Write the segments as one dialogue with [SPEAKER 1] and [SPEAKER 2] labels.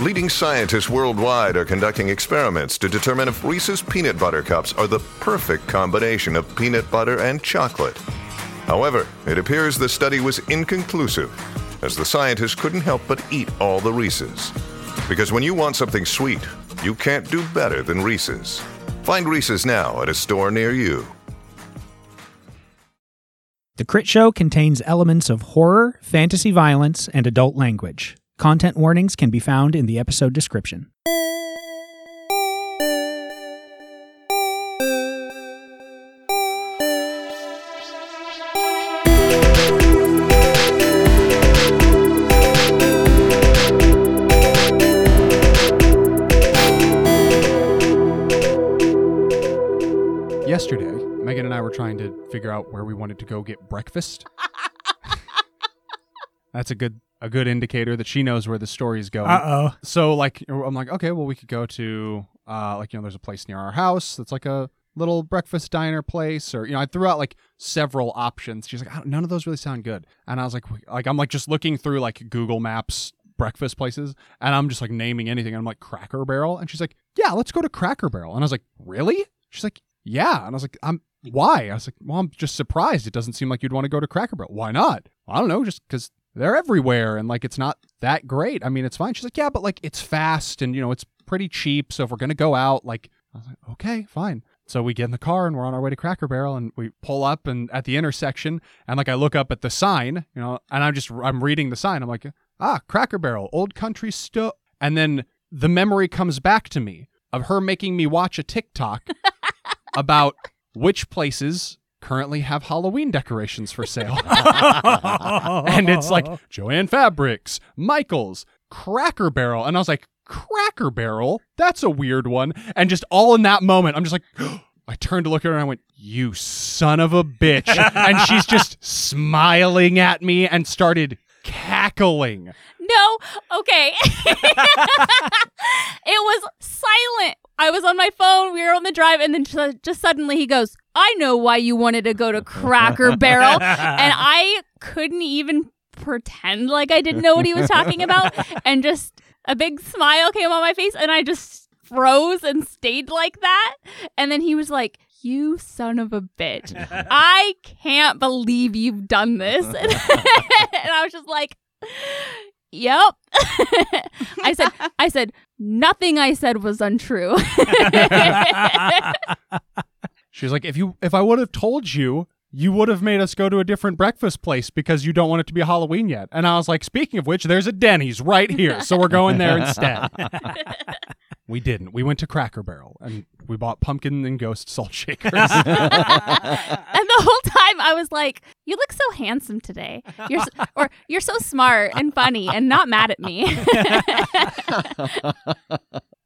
[SPEAKER 1] leading scientists worldwide are conducting experiments to determine if Reese's Peanut Butter Cups are the perfect combination of peanut butter and chocolate. However, it appears the study was inconclusive, as the scientists couldn't help but eat all the Reese's. Because when you want something sweet, you can't do better than Reese's. Find Reese's now at a store near you.
[SPEAKER 2] The Critshow contains elements of horror, fantasy violence, and adult language. Content warnings can be found in the episode description.
[SPEAKER 3] Yesterday, Megan and I were trying to figure out where we wanted to go get breakfast. That's a good a good indicator that she knows where the story's going.
[SPEAKER 2] Uh oh.
[SPEAKER 3] So like I'm like, okay, well we could go to uh like you know there's a place near our house that's like a little breakfast diner place or you know I threw out like several options. She's like, none of those really sound good. And I was like like I'm like just looking through like Google Maps breakfast places and I'm just like naming anything. And I'm like Cracker Barrel and she's like, "Yeah, let's go to Cracker Barrel." And I was like, "Really?" She's like, "Yeah." And I was like, "I'm why?" I was like, "Well, I'm just surprised. It doesn't seem like you'd want to go to Cracker Barrel. Why not?" I don't know, just cuz they're everywhere and like it's not that great. I mean, it's fine. She's like, yeah, but like it's fast and you know it's pretty cheap. So if we're gonna go out, like I was like, okay, fine. So we get in the car and we're on our way to Cracker Barrel and we pull up and at the intersection and like I look up at the sign, you know, and I'm just I'm reading the sign. I'm like, ah, Cracker Barrel, Old Country Store, and then the memory comes back to me of her making me watch a TikTok about which places currently have Halloween decorations for sale. and it's like Joann Fabrics, Michaels, Cracker Barrel. And I was like, Cracker Barrel? That's a weird one. And just all in that moment, I'm just like, I turned to look at her and I went, You son of a bitch. and she's just smiling at me and started cackling.
[SPEAKER 4] No, okay. it was silent. I was on my phone. We were on the drive, and then just, just suddenly he goes, "I know why you wanted to go to Cracker Barrel," and I couldn't even pretend like I didn't know what he was talking about, and just a big smile came on my face, and I just froze and stayed like that. And then he was like, you son of a bitch. I can't believe you've done this. and I was just like, Yep. I said I said nothing I said was untrue.
[SPEAKER 3] She's like, if you if I would have told you, you would have made us go to a different breakfast place because you don't want it to be Halloween yet. And I was like, speaking of which, there's a Denny's right here. So we're going there instead. we didn't. We went to Cracker Barrel and we bought pumpkin and ghost salt shakers.
[SPEAKER 4] and the whole time I was like, "You look so handsome today. You're so, or you're so smart and funny and not mad at me."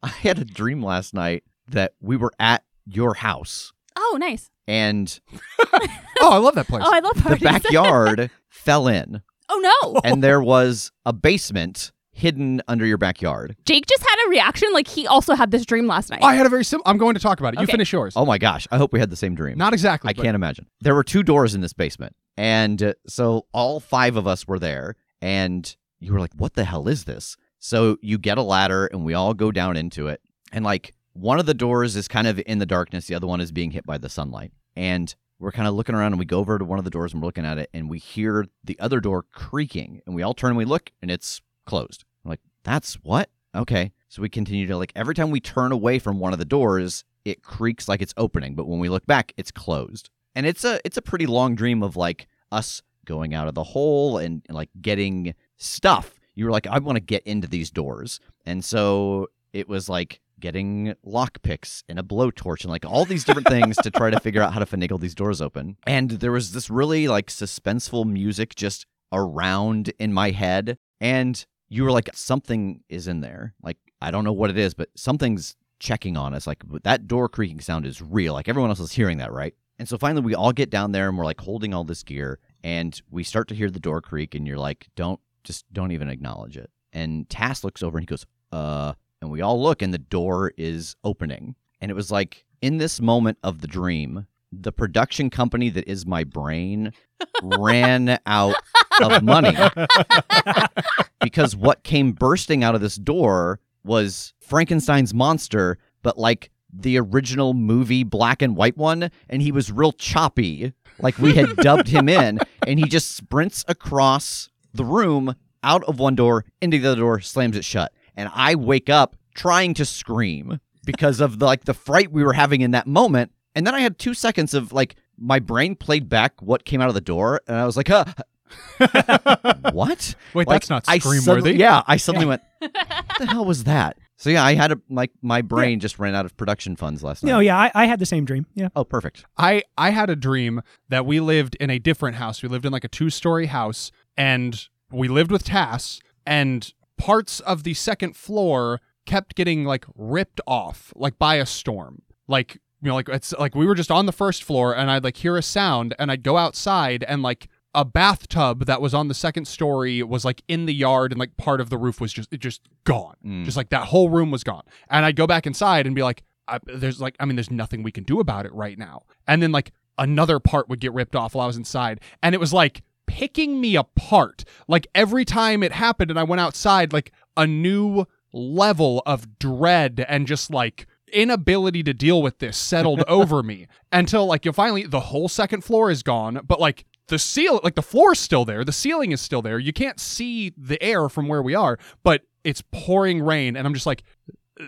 [SPEAKER 5] I had a dream last night that we were at your house
[SPEAKER 4] oh, nice.
[SPEAKER 5] and
[SPEAKER 3] oh, I love that place.
[SPEAKER 4] Oh, I love
[SPEAKER 5] the backyard fell in
[SPEAKER 4] oh no.
[SPEAKER 5] and there was a basement hidden under your backyard.
[SPEAKER 4] Jake just had a reaction like he also had this dream last night.
[SPEAKER 3] I had a very simple. I'm going to talk about it. You
[SPEAKER 4] Okay.
[SPEAKER 3] finish yours.
[SPEAKER 5] Oh my gosh, I hope we had the same dream.
[SPEAKER 3] Not exactly.
[SPEAKER 5] I
[SPEAKER 3] but-
[SPEAKER 5] can't imagine. There were two doors in this basement. And uh, so all five of us were there. And you were like, what the hell is this? So you get a ladder and we all go down into it. And like one of the doors is kind of in the darkness, the other one is being hit by the sunlight. And we're kind of looking around and we go over to one of the doors and we're looking at it and we hear the other door creaking. And we all turn and we look and it's closed. I'm like, that's what? Okay. So we continue to like every time we turn away from one of the doors, it creaks like it's opening, but when we look back, it's closed. And it's a it's a pretty long dream of like us going out of the hole and, and like getting stuff. You were like, I want to get into these doors. And so it was like getting lockpicks and a blowtorch and like all these different things to try to figure out how to finagle these doors open. And there was this really like suspenseful music just around in my head. And you were like, something is in there. Like, I don't know what it is, but something's checking on us. Like that door creaking sound is real. Like everyone else is hearing that, right? And so finally we all get down there and we're like holding all this gear and we start to hear the door creak and you're like, don't just don't even acknowledge it. And Tass looks over and he goes, uh, and we all look and the door is opening. And it was like in this moment of the dream, the production company that is my brain ran out of money because what came bursting out of this door was Frankenstein's monster, but like the original movie black and white one, and he was real choppy. Like we had dubbed him in, and he just sprints across the room out of one door into the other door, slams it shut. And I wake up trying to scream because of the like the fright we were having in that moment. And then I had two seconds of like my brain played back what came out of the door, and I was like, huh. what?
[SPEAKER 3] Wait,
[SPEAKER 5] Like,
[SPEAKER 3] that's not
[SPEAKER 5] I
[SPEAKER 3] scream
[SPEAKER 5] suddenly-
[SPEAKER 3] worthy.
[SPEAKER 5] Yeah, I suddenly went, what the hell was that? So yeah, I had a like my brain just ran out of production funds last night.
[SPEAKER 2] No, yeah, I, I had the same dream. Yeah.
[SPEAKER 5] Oh, perfect.
[SPEAKER 3] I I had a dream that we lived in a different house. We lived in like a two story house, and we lived with Tass, and parts of the second floor kept getting like ripped off, like by a storm. Like you know, like it's like we were just on the first floor, and I'd like hear a sound, and I'd go outside, and like a bathtub that was on the second story was like in the yard and like part of the roof was just it just gone.
[SPEAKER 5] Mm.
[SPEAKER 3] just like that whole room was gone. And i'd go back inside and be like I, there's like i mean there's nothing we can do about it right now. And then like another part would get ripped off while i was inside and it was like picking me apart. Like every time it happened and i went outside like a new level of dread and just like inability to deal with this settled over me until like you finally the whole second floor is gone but like the seal like the floor's still there the ceiling is still there you can't see the air from where we are but it's pouring rain and i'm just like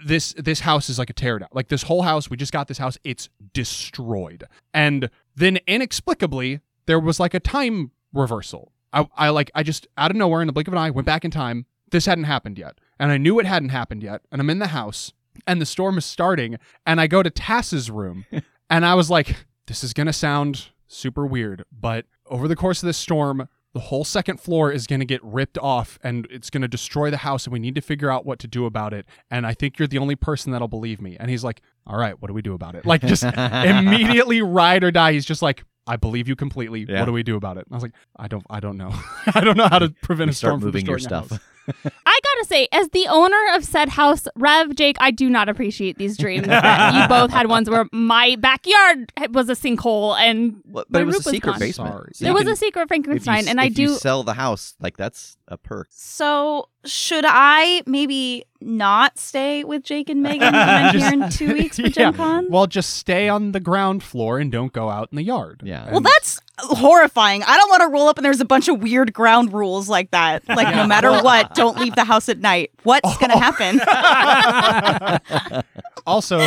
[SPEAKER 3] this this house is like a tear down like this whole house we just got this house it's destroyed. And then inexplicably there was like a time reversal. I, I like i just out of nowhere in the blink of an eye went back in time. This hadn't happened yet and i knew it hadn't happened yet and i'm in the house and the storm is starting and i go to tass's room and i was like this is gonna sound super weird but over the course of this storm the whole second floor is going to get ripped off and it's going to destroy the house and we need to figure out what to do about it and i think you're the only person that'll believe me. And he's like all right what do we do about it? Like just immediately ride or die. He's just like i believe you completely.
[SPEAKER 5] Yeah.
[SPEAKER 3] what do we do about it? And i was like i don't i don't know. I don't know how to prevent
[SPEAKER 5] We
[SPEAKER 3] a storm
[SPEAKER 5] start
[SPEAKER 3] from
[SPEAKER 5] moving your
[SPEAKER 3] destroying a
[SPEAKER 5] stuff.
[SPEAKER 3] House.
[SPEAKER 4] I gotta say, as the owner of said house, Rev, Jake, I do not appreciate these dreams. you both had ones where my backyard was a sinkhole and
[SPEAKER 5] What-
[SPEAKER 4] my
[SPEAKER 5] but it was
[SPEAKER 4] roof
[SPEAKER 5] a secret
[SPEAKER 4] gone.
[SPEAKER 5] basement.
[SPEAKER 3] Sorry.
[SPEAKER 5] So
[SPEAKER 4] There was
[SPEAKER 5] can-
[SPEAKER 4] a secret
[SPEAKER 5] if you
[SPEAKER 4] Frankenstein,
[SPEAKER 5] s-
[SPEAKER 4] and I
[SPEAKER 5] if you
[SPEAKER 4] do.
[SPEAKER 5] sell the house. Like that's a perk.
[SPEAKER 6] So should I maybe not stay with Jake and Megan when I'm
[SPEAKER 3] Just-
[SPEAKER 6] here in two weeks for
[SPEAKER 3] Yeah.
[SPEAKER 6] Gen Con?
[SPEAKER 3] well just stay on the ground floor and don't go out in the yard
[SPEAKER 5] Yeah.
[SPEAKER 6] Well,
[SPEAKER 3] And-
[SPEAKER 6] that's horrifying. I don't want to roll up and there's a bunch of weird ground rules like that. Like, no matter what, don't leave the house at night. What's going to happen?
[SPEAKER 3] also,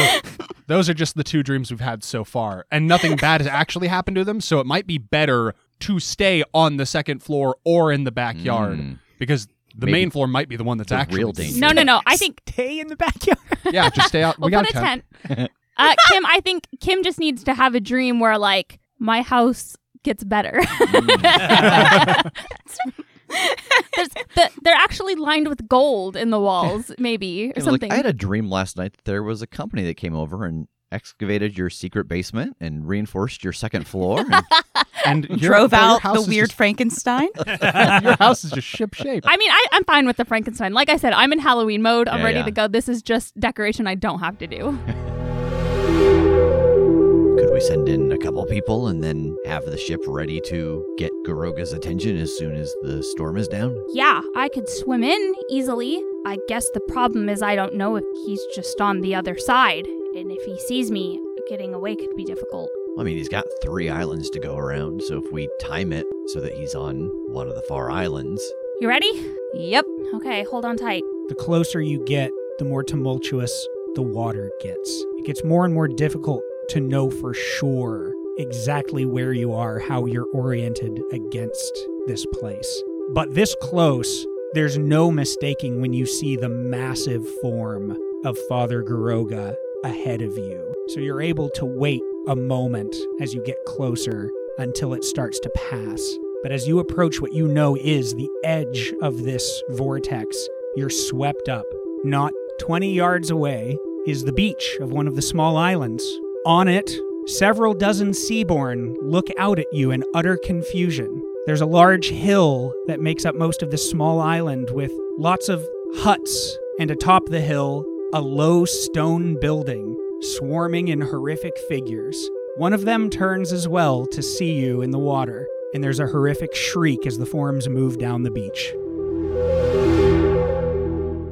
[SPEAKER 3] those are just the two dreams we've had so far, and nothing bad has actually happened to them. So it might be better to stay on the second floor or in the backyard
[SPEAKER 5] Mm.
[SPEAKER 3] because the
[SPEAKER 5] Maybe
[SPEAKER 3] main floor might be the one that's
[SPEAKER 5] the
[SPEAKER 3] actually
[SPEAKER 5] real danger.
[SPEAKER 4] no, no, no. I think
[SPEAKER 2] Stay in the backyard.
[SPEAKER 3] Yeah, just stay out.
[SPEAKER 4] we'll
[SPEAKER 3] we got a
[SPEAKER 4] a
[SPEAKER 3] tent.
[SPEAKER 4] tent. Uh, Kim, I think Kim just needs to have a dream where like my house gets better. Mm. There's, the, they're actually lined with gold in the walls, maybe or
[SPEAKER 5] Yeah, like,
[SPEAKER 4] something.
[SPEAKER 5] I had a dream last night that there was a company that came over and excavated your secret basement and reinforced your second floor. and-
[SPEAKER 3] And your,
[SPEAKER 6] Drove out the weird
[SPEAKER 3] just-
[SPEAKER 6] Frankenstein.
[SPEAKER 3] your house is just ship shape.
[SPEAKER 4] I mean, I, I'm fine with the Frankenstein. Like I said, I'm in Halloween mode. I'm
[SPEAKER 5] Yeah,
[SPEAKER 4] ready
[SPEAKER 5] yeah.
[SPEAKER 4] to go. This is just decoration I don't have to do.
[SPEAKER 5] Could we send in a couple people and then have the ship ready to get Goroga's attention as soon as the storm is down?
[SPEAKER 4] Yeah, I could swim in easily. I guess the problem is I don't know if he's just on the other side. And if he sees me, getting away could be difficult.
[SPEAKER 5] I mean, he's got three islands to go around, so if we time it so that he's on one of the far islands,
[SPEAKER 4] You ready?
[SPEAKER 6] yep.
[SPEAKER 4] Okay, hold on tight.
[SPEAKER 2] The closer you get, the more tumultuous the water gets. It gets more and more difficult to know for sure exactly where you are, how you're oriented against this place. But this close, there's no mistaking when you see the massive form of Father Goroga ahead of you. So you're able to wait a moment as you get closer until it starts to pass. But as you approach what you know is the edge of this vortex, you're swept up, not 20 yards away is the beach of one of the small islands. On it, several dozen seaborn look out at you in utter confusion. There's a large hill that makes up most of this small island with lots of huts, and atop the hill, a low stone building swarming in horrific figures. One of them turns as well to see you in the water, and there's a horrific shriek as the forms move down the beach.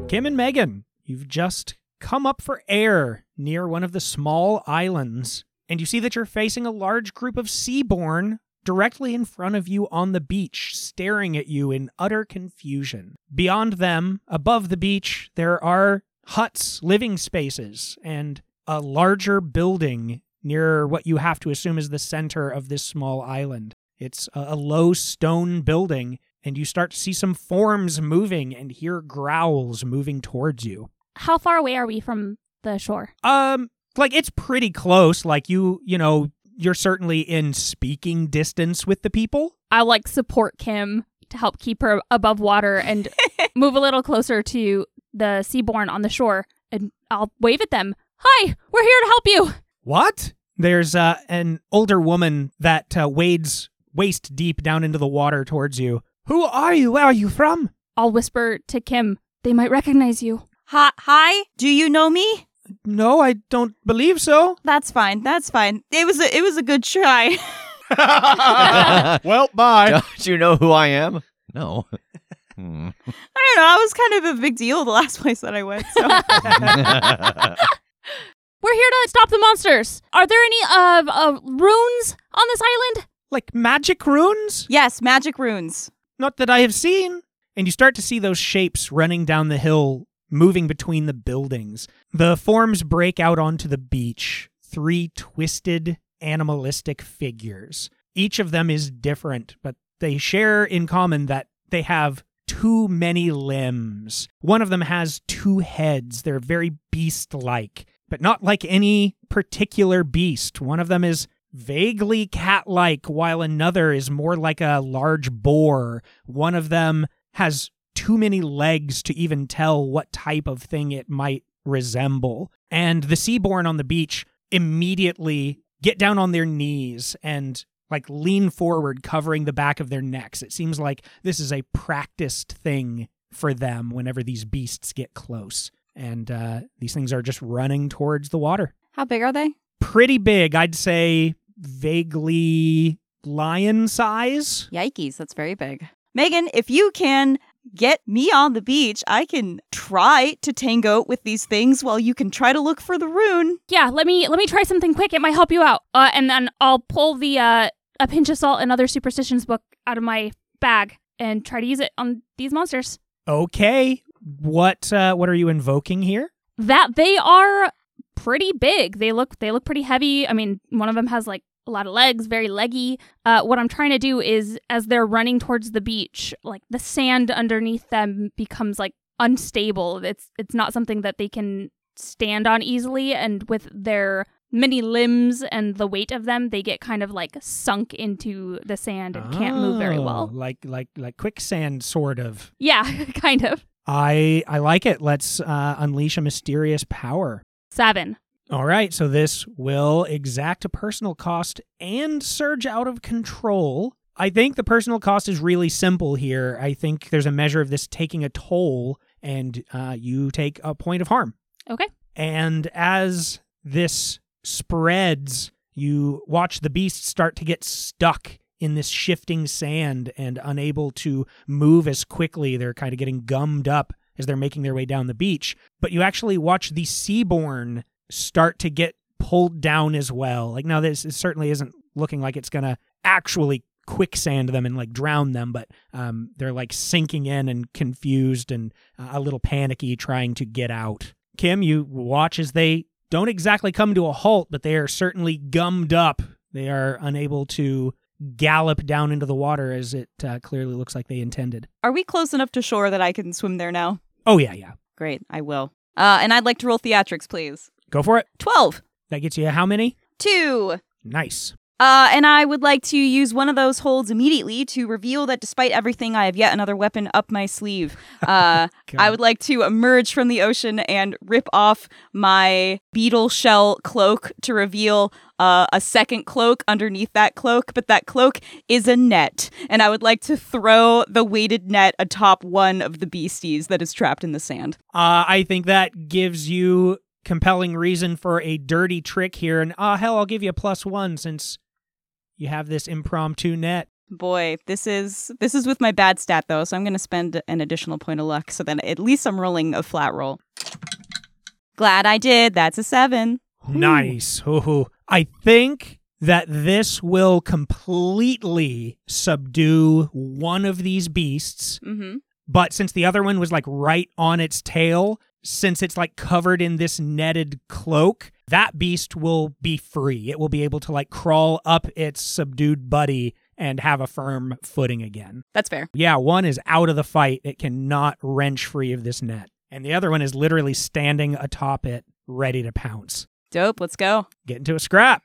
[SPEAKER 2] Kim and Megan, you've just come up for air near one of the small islands, and you see that you're facing a large group of seaborn directly in front of you on the beach, staring at you in utter confusion. Beyond them, above the beach, there are huts, living spaces, and a larger building near what you have to assume is the center of this small island. It's a low stone building, and you start to see some forms moving and hear growls moving towards you.
[SPEAKER 4] How far away are we from the shore?
[SPEAKER 2] Um, like it's pretty close. Like you, you know, you're certainly in speaking distance with the people.
[SPEAKER 4] I like support Kim to help keep her above water and move a little closer to the seaborn on the shore, and I'll wave at them. Hi, we're here to help you.
[SPEAKER 2] What? There's uh, an older woman that uh, wades waist deep down into the water towards you. Who are you? Where are you from?
[SPEAKER 4] I'll whisper to Kim. They might recognize you.
[SPEAKER 6] Hi, hi. Do you know me?
[SPEAKER 2] No, I don't believe so.
[SPEAKER 6] That's fine. That's fine. It was a it was a good try.
[SPEAKER 3] well, bye.
[SPEAKER 5] Don't you know who I am? No. Hmm.
[SPEAKER 6] I don't know. I was kind of a big deal the last place that I went. So
[SPEAKER 4] We're here to stop the monsters. Are there any uh, uh runes on this island?
[SPEAKER 2] Like magic runes?
[SPEAKER 6] yes, magic runes.
[SPEAKER 2] Not that I have seen. And you start to see those shapes running down the hill, moving between the buildings. The forms break out onto the beach. Three twisted, animalistic figures. Each of them is different, but they share in common that they have too many limbs. One of them has two heads. They're very beast like, but not like any particular beast. One of them is vaguely cat like, while another is more like a large boar. One of them has too many legs to even tell what type of thing it might resemble. And the seaborn on the beach immediately get down on their knees and like lean forward, covering the back of their necks. It seems like this is a practiced thing for them whenever these beasts get close. And uh, these things are just running towards the water.
[SPEAKER 6] How big are they?
[SPEAKER 2] Pretty big, I'd say vaguely lion size.
[SPEAKER 6] Yikes, that's very big. Megan, if you can get me on the beach, I can try to tango with these things while you can try to look for the rune.
[SPEAKER 4] Yeah, let me let me try something quick. It might help you out. Uh, and then I'll pull the uh, a pinch of salt and other superstitions book out of my bag and try to use it on these monsters.
[SPEAKER 2] Okay, what uh, what are you invoking here?
[SPEAKER 4] That they are pretty big. They look they look pretty heavy. I mean, one of them has like a lot of legs, very leggy. Uh, what I'm trying to do is, as they're running towards the beach, like the sand underneath them becomes like unstable. It's it's not something that they can stand on easily, and with their many limbs and the weight of them, they get kind of like sunk into the sand and can't move very
[SPEAKER 2] Oh,
[SPEAKER 4] well.
[SPEAKER 2] Like like like quicksand, sort of.
[SPEAKER 4] Yeah, kind of.
[SPEAKER 2] I I like it. Let's uh, unleash a mysterious power.
[SPEAKER 4] Seven.
[SPEAKER 2] All right, so this will exact a personal cost and surge out of control. I think the personal cost is really simple here. I think there's a measure of this taking a toll, and uh, you take a point of harm.
[SPEAKER 4] Okay.
[SPEAKER 2] And as this spreads, you watch the beasts start to get stuck in this shifting sand and unable to move as quickly. They're kind of getting gummed up as they're making their way down the beach. But you actually watch the seaborn start to get pulled down as well. Like, now, this certainly isn't looking like it's going to actually quicksand them and like drown them, but um, they're like sinking in and confused and uh, a little panicky trying to get out. Kim, you watch as they don't exactly come to a halt, but they are certainly gummed up. They are unable to gallop down into the water as it uh, clearly looks like they intended.
[SPEAKER 6] Are we close enough to shore that I can swim there now?
[SPEAKER 2] Oh, yeah, yeah.
[SPEAKER 6] Great, I will. Uh, and I'd like to roll theatrics, please.
[SPEAKER 2] Go for it.
[SPEAKER 6] 12.
[SPEAKER 2] That gets you how many?
[SPEAKER 6] Two.
[SPEAKER 2] Nice.
[SPEAKER 6] Uh, and I would like to use one of those holds immediately to reveal that despite everything, I have yet another weapon up my sleeve. Uh, I would like to emerge from the ocean and rip off my beetle shell cloak to reveal uh, a second cloak underneath that cloak, but that cloak is a net. And I would like to throw the weighted net atop one of the beasties that is trapped in the sand.
[SPEAKER 2] Uh, I think that gives you compelling reason for a dirty trick here. And ah, hell, I'll give you a plus one since you have this impromptu net.
[SPEAKER 6] Boy, this is this is with my bad stat though, so I'm going to spend an additional point of luck so then at least I'm rolling a flat roll. Glad I did. That's a 7.
[SPEAKER 2] Nice. Ooh. I think that this will completely subdue one of these beasts.
[SPEAKER 6] Mhm.
[SPEAKER 2] But since the other one was like right on its tail, since it's like covered in this netted cloak, that beast will be free. It will be able to like crawl up its subdued buddy and have a firm footing again.
[SPEAKER 6] That's fair.
[SPEAKER 2] Yeah, one is out of the fight. It cannot wrench free of this net. And the other one is literally standing atop it, ready to pounce.
[SPEAKER 6] Dope, let's go.
[SPEAKER 2] Get into a scrap.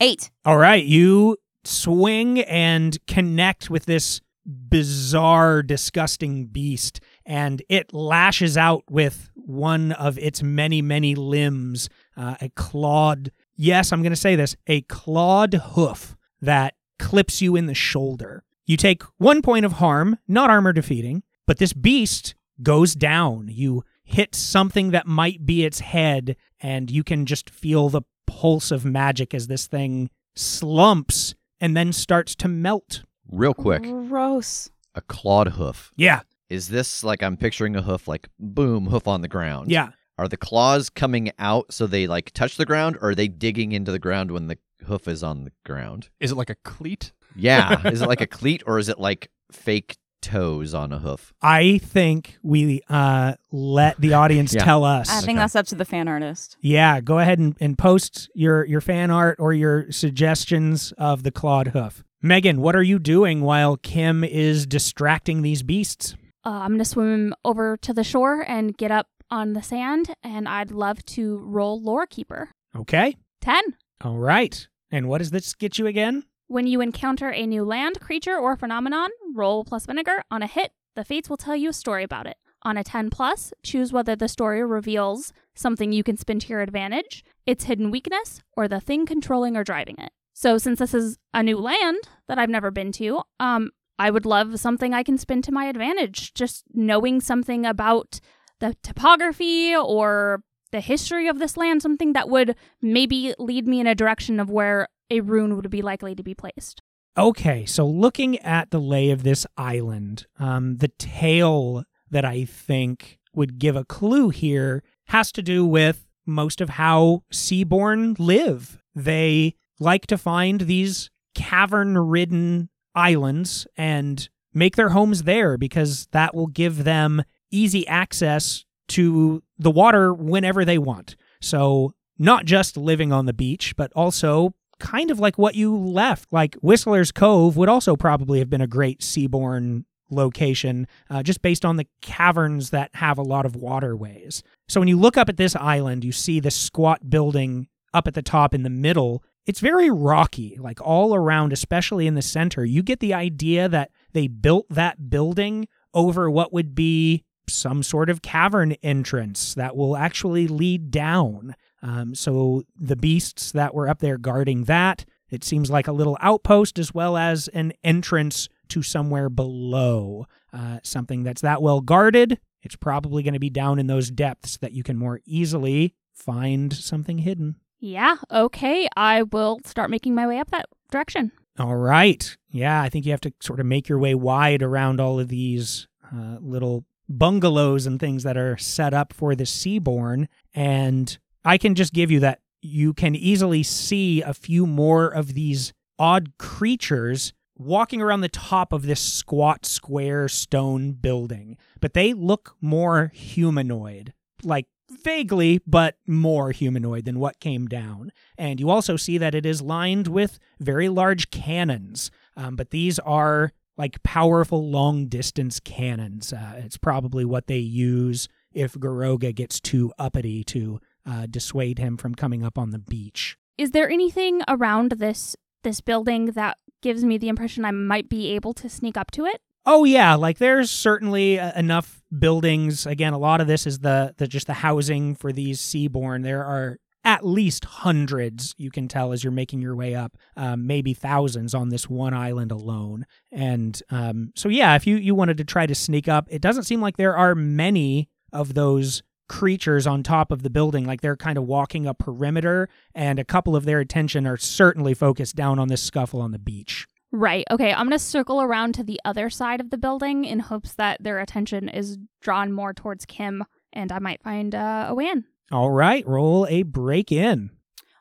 [SPEAKER 6] 8.
[SPEAKER 2] All right, you swing and connect with this bizarre, disgusting beast, and it lashes out with one of its many, many limbs, uh, a clawed, yes, I'm going to say this, a clawed hoof that clips you in the shoulder. You take one point of harm, not armor defeating, but this beast goes down. You hit something that might be its head, and you can just feel the pulse of magic as this thing slumps and then starts to melt.
[SPEAKER 5] Real quick,
[SPEAKER 6] Gross.
[SPEAKER 5] a clawed hoof.
[SPEAKER 2] Yeah,
[SPEAKER 5] Is this like I'm picturing a hoof, like boom, hoof on the ground?
[SPEAKER 2] yeah.
[SPEAKER 5] Are the claws coming out so they like touch the ground, or are they digging into the ground when the hoof is on the ground?
[SPEAKER 3] Is it like a cleat?
[SPEAKER 5] Yeah. is it like a cleat, or is it like fake toes on a hoof?
[SPEAKER 2] I think we uh, let the audience
[SPEAKER 5] Yeah.
[SPEAKER 2] tell us.
[SPEAKER 6] I think
[SPEAKER 5] Okay.
[SPEAKER 6] that's up to the fan artist.
[SPEAKER 2] Yeah, go ahead and, and post your, your fan art or your suggestions of the clawed hoof. Megan, what are you doing while Kim is distracting these beasts?
[SPEAKER 4] Uh, I'm going to swim over to the shore and get up on the sand, and I'd love to roll Lore Keeper.
[SPEAKER 2] Okay.
[SPEAKER 4] 10.
[SPEAKER 2] All right. And what does this get you again?
[SPEAKER 4] When you encounter a new land, creature, or phenomenon, roll plus vinegar. On a hit, the fates will tell you a story about it. On a 10 plus, choose whether the story reveals something you can spin to your advantage, its hidden weakness, or the thing controlling or driving it. So since this is a new land that I've never been to, um I would love something I can spin to my advantage. Just knowing something about the topography or the history of this land, something that would maybe lead me in a direction of where a rune would be likely to be placed.
[SPEAKER 2] Okay, so looking at the lay of this island, um, the tale that I think would give a clue here has to do with most of how Seaborn live. They like to find these cavern ridden islands and make their homes there because that will give them easy access to the water whenever they want. So, not just living on the beach, but also kind of like what you left. Like Whistler's Cove would also probably have been a great seaborne location, uh, just based on the caverns that have a lot of waterways. So when you look up at this island, you see this squat building up at the top in the middle. It's very rocky, like all around, especially in the center. You get the idea that they built that building over what would be some sort of cavern entrance that will actually lead down. Um, so the beasts that were up there guarding that, it seems like a little outpost as well as an entrance to somewhere below. Uh, something that's that well guarded. It's probably going to be down in those depths that you can more easily find something hidden.
[SPEAKER 4] Yeah, okay. I will start making my way up that direction.
[SPEAKER 2] All right. Yeah, I think you have to sort of make your way wide around all of these uh, little bungalows and things that are set up for the seaborn. And I can just give you that you can easily see a few more of these odd creatures walking around the top of this squat square stone building, but they look more humanoid, like vaguely, but more humanoid than what came down. And you also see that it is lined with very large cannons, um, but these are like powerful long distance cannons. Uh, it's probably what they use if Goroga gets too uppity to uh, dissuade him from coming up on the beach.
[SPEAKER 4] Is there anything around this this building that gives me the impression I might be able to sneak up to it?
[SPEAKER 2] Oh yeah, like there's certainly uh, enough buildings. Again, a lot of this is the the just the housing for these seaborn. There are at least hundreds you can tell as you're making your way up, um, maybe thousands on this one island alone. And um, so yeah, if you you wanted to try to sneak up, it doesn't seem like there are many of those creatures on top of the building like they're kind of walking a perimeter and a couple of their attention are certainly focused down on this scuffle on the beach
[SPEAKER 4] Right. Okay. I'm going to circle around to the other side of the building in hopes that their attention is drawn more towards Kim and I might find uh, a way in.
[SPEAKER 2] all right roll a break in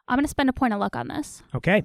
[SPEAKER 4] I'm going to spend a point of luck on this.
[SPEAKER 2] okay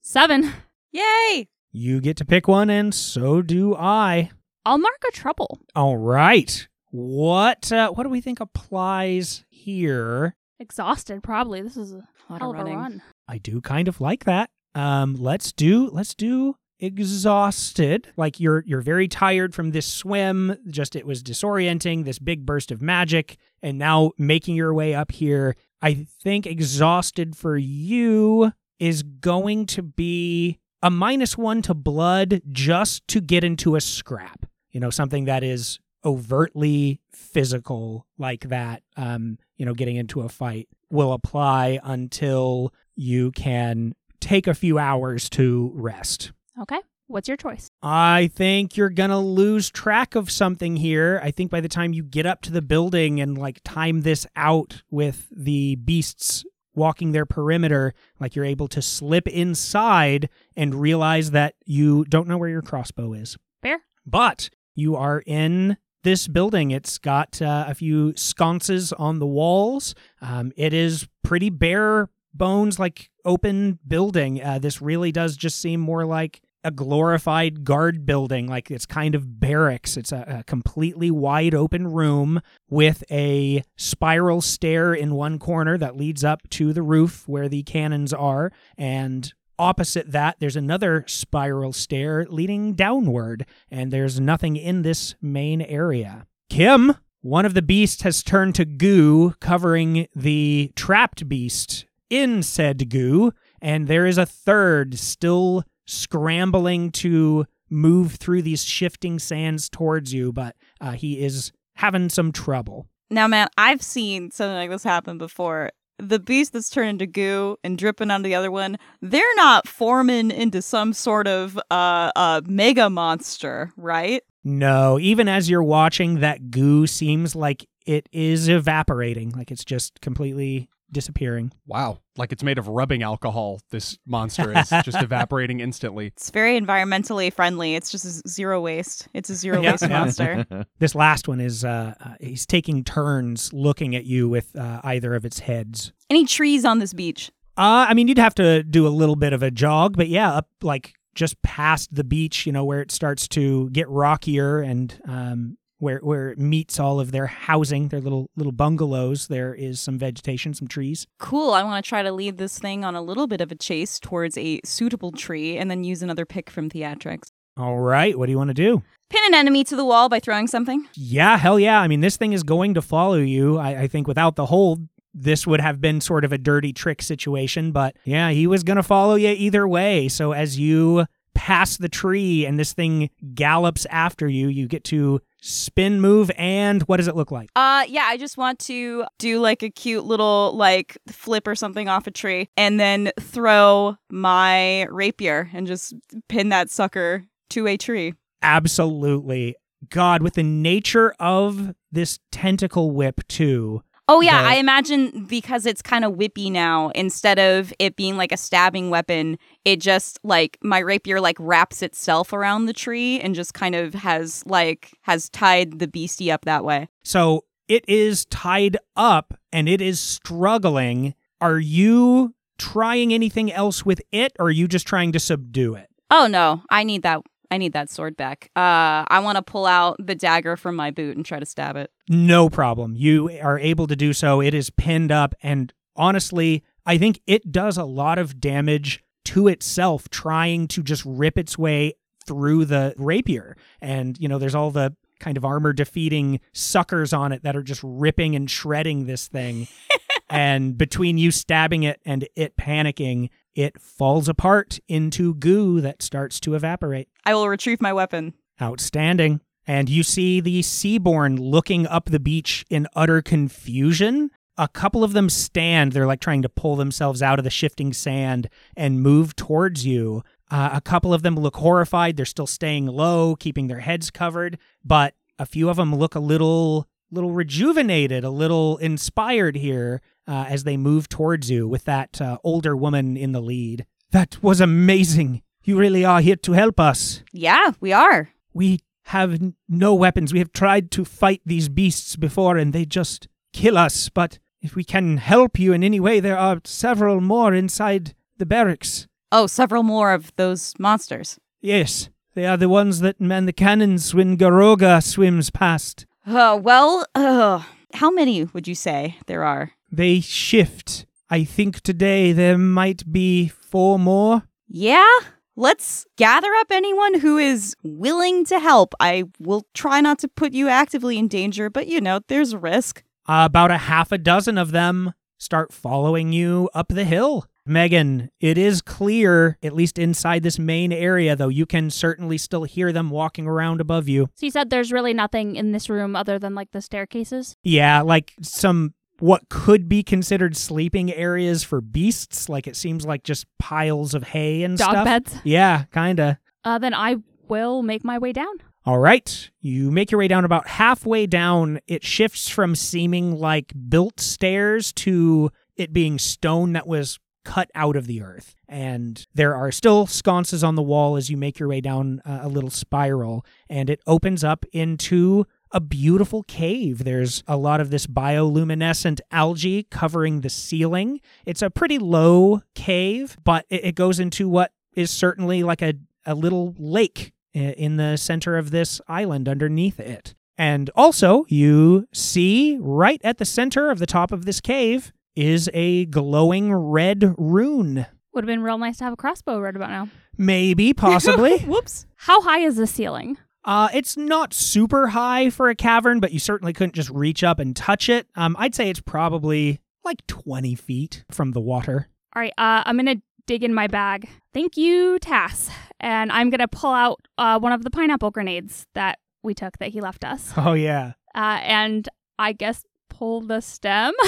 [SPEAKER 4] Seven.
[SPEAKER 6] Yay!
[SPEAKER 2] you get to pick one and so do i
[SPEAKER 4] I'll mark a trouble.
[SPEAKER 2] All right. What uh, what do we think applies here?
[SPEAKER 4] Exhausted, probably. This is a
[SPEAKER 6] Lot
[SPEAKER 4] hell of a run.
[SPEAKER 2] I do kind of like that. Um, let's do let's do exhausted. Like you're you're very tired from this swim. Just it was disorienting. This big burst of magic, and now making your way up here. I think exhausted for you is going to be a minus one to blood just to get into a scrap. You know, something that is overtly physical like that. Um, you know, getting into a fight will apply until you can take a few hours to rest.
[SPEAKER 4] Okay. What's your choice?
[SPEAKER 2] I think you're going to lose track of something here. I think by the time you get up to the building and like time this out with the beasts walking their perimeter, like you're able to slip inside and realize that you don't know where your crossbow is.
[SPEAKER 4] Fair.
[SPEAKER 2] But you are in this building. It's got uh, a few sconces on the walls. Um, it is pretty bare bones, like open building. Uh, this really does just seem more like a glorified guard building, like it's kind of barracks. It's a, a completely wide open room with a spiral stair in one corner that leads up to the roof where the cannons are. And opposite that, there's another spiral stair leading downward, and there's nothing in this main area. Kim, one of the beasts has turned to goo, covering the trapped beast in said goo, and there is a third still scrambling to move through these shifting sands towards you, but uh, he is having some trouble.
[SPEAKER 6] Now, man, I've seen something like this happen before. The beast that's turned into goo and dripping onto the other one, they're not forming into some sort of uh, uh mega monster, right?
[SPEAKER 2] No, even as you're watching, that goo seems like it is evaporating, like it's just completely disappearing.
[SPEAKER 3] Wow. Like it's made of rubbing alcohol, this monster is just evaporating instantly.
[SPEAKER 6] It's very environmentally friendly. It's just a zero waste. It's a zero waste monster.
[SPEAKER 2] This last one is uh, uh, he's taking turns looking at you with uh, either of its heads.
[SPEAKER 6] Any trees on this beach?
[SPEAKER 2] Uh, I mean, you'd have to do a little bit of a jog, but yeah, up like just past the beach, you know, where it starts to get rockier and um, where where it meets all of their housing, their little little bungalows. There is some vegetation, some trees.
[SPEAKER 6] Cool. I want to try to lead this thing on a little bit of a chase towards a suitable tree and then use another pick from theatrics.
[SPEAKER 2] All right, what do you want to do?
[SPEAKER 6] Pin an enemy to the wall by throwing something.
[SPEAKER 2] Yeah, hell yeah. I mean, this thing is going to follow you. I, I think without the hold, this would have been sort of a dirty trick situation, but yeah, he was going to follow you either way. So as you pass the tree and this thing gallops after you, you get to spin move and what does it look like?
[SPEAKER 6] Uh yeah, I just want to do like a cute little like flip or something off a tree and then throw my rapier and just pin that sucker to a tree.
[SPEAKER 2] Absolutely. God, with the nature of this tentacle whip, too.
[SPEAKER 6] Oh yeah,
[SPEAKER 2] The-
[SPEAKER 6] I imagine because it's kind of whippy now, instead of it being like a stabbing weapon, it just like my rapier like wraps itself around the tree and just kind of has like has tied the beastie up that way.
[SPEAKER 2] So it is tied up and it is struggling. Are you trying anything else with it or are you just trying to subdue it?
[SPEAKER 6] Oh no, I need that I need that sword back. Uh I want to pull out the dagger from my boot and try to stab it.
[SPEAKER 2] No problem. You are able to do so. It is pinned up. And honestly, I think it does a lot of damage to itself trying to just rip its way through the rapier. And, you know, there's all the kind of armor defeating suckers on it that are just ripping and shredding this thing. and between you stabbing it and it panicking, it falls apart into goo that starts to evaporate.
[SPEAKER 6] I will retrieve my weapon.
[SPEAKER 2] Outstanding. And you see the Seaborn looking up the beach in utter confusion. A couple of them stand. They're like trying to pull themselves out of the shifting sand and move towards you. Uh, a couple of them look horrified. They're still staying low, keeping their heads covered. But a few of them look a little, little rejuvenated, a little inspired here uh, as they move towards you with that uh, older woman in the lead. That was amazing. You really are here to help us.
[SPEAKER 6] Yeah, we are.
[SPEAKER 2] We have n- no weapons. We have tried to fight these beasts before and they just kill us. But if we can help you in any way, there are several more inside the barracks.
[SPEAKER 6] Oh, several more of those monsters.
[SPEAKER 2] Yes, they are the ones that man the cannons when Goroga swims past.
[SPEAKER 6] Uh, well, uh, how many would you say there are?
[SPEAKER 2] They shift. I think today there might be four more.
[SPEAKER 6] Yeah? Let's gather up anyone who is willing to help. I will try not to put you actively in danger, but you know, there's a risk.
[SPEAKER 2] Uh, about a half a dozen of them start following you up the hill. Megan, it is clear, at least inside this main area, though you can certainly still hear them walking around above you.
[SPEAKER 4] So you said there's really nothing in this room other than like the staircases?
[SPEAKER 2] Yeah, like some what could be considered sleeping areas for beasts. Like it seems like just piles of hay and
[SPEAKER 4] Dog
[SPEAKER 2] stuff.
[SPEAKER 4] beds?
[SPEAKER 2] Yeah, kinda.
[SPEAKER 4] Uh, then I will make my way down.
[SPEAKER 2] All right. You make your way down about halfway down. It shifts from seeming like built stairs to it being stone that was cut out of the earth. And there are still sconces on the wall as you make your way down uh, a little spiral. And it opens up into a beautiful cave. There's a lot of this bioluminescent algae covering the ceiling. It's a pretty low cave, but it, it goes into what is certainly like a, a little lake in the center of this island underneath it. And also, you see right at the center of the top of this cave is a glowing red rune.
[SPEAKER 4] Would have been real nice to have a crossbow right about now.
[SPEAKER 2] Maybe, possibly.
[SPEAKER 6] Whoops.
[SPEAKER 4] How high is the ceiling?
[SPEAKER 2] Uh, it's not super high for a cavern, but you certainly couldn't just reach up and touch it. Um, I'd say it's probably like 20 feet from the water.
[SPEAKER 4] All right, uh, I'm gonna dig in my bag. Thank you, Tass. And I'm gonna pull out uh, one of the pineapple grenades that we took that he left us.
[SPEAKER 2] Oh, yeah.
[SPEAKER 4] Uh, and I guess pull the stem.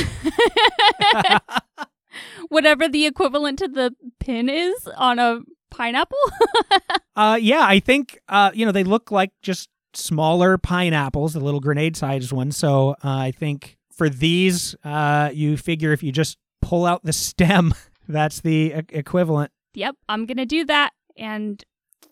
[SPEAKER 4] Whatever the equivalent to the pin is on a pineapple.
[SPEAKER 2] Uh, yeah, I think, uh, you know, they look like just smaller pineapples, the little grenade sized ones. So uh, I think for these, uh, you figure if you just pull out the stem, that's the e- equivalent.
[SPEAKER 4] yep, I'm gonna do that and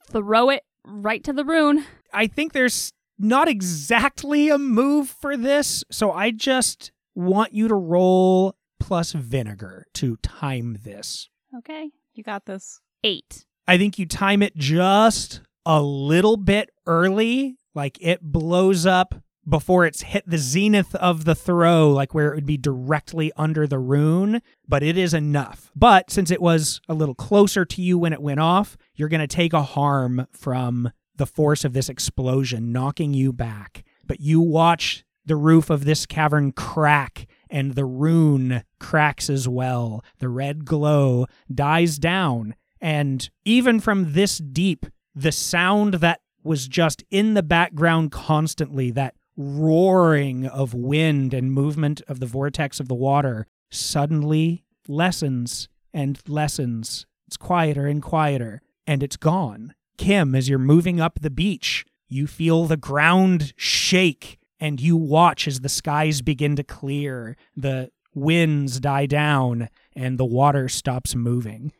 [SPEAKER 4] throw it right to the rune.
[SPEAKER 2] I think there's not exactly a move for this, so I just want you to roll plus vinegar to time this.
[SPEAKER 4] Okay,
[SPEAKER 6] You got this.
[SPEAKER 4] eight.
[SPEAKER 2] I think you time it just a little bit early, like it blows up before it's hit the zenith of the throw, like where it would be directly under the rune, but it is enough. But since it was a little closer to you when it went off, you're going to take a harm from the force of this explosion, knocking you back. But you watch the roof of this cavern crack and the rune cracks as well. The red glow dies down. And even from this deep, the sound that was just in the background constantly, that roaring of wind and movement of the vortex of the water, suddenly lessens and lessens. It's quieter and quieter, and it's gone. Kim, as you're moving up the beach, you feel the ground shake, and you watch as the skies begin to clear, the winds die down, and the water stops moving.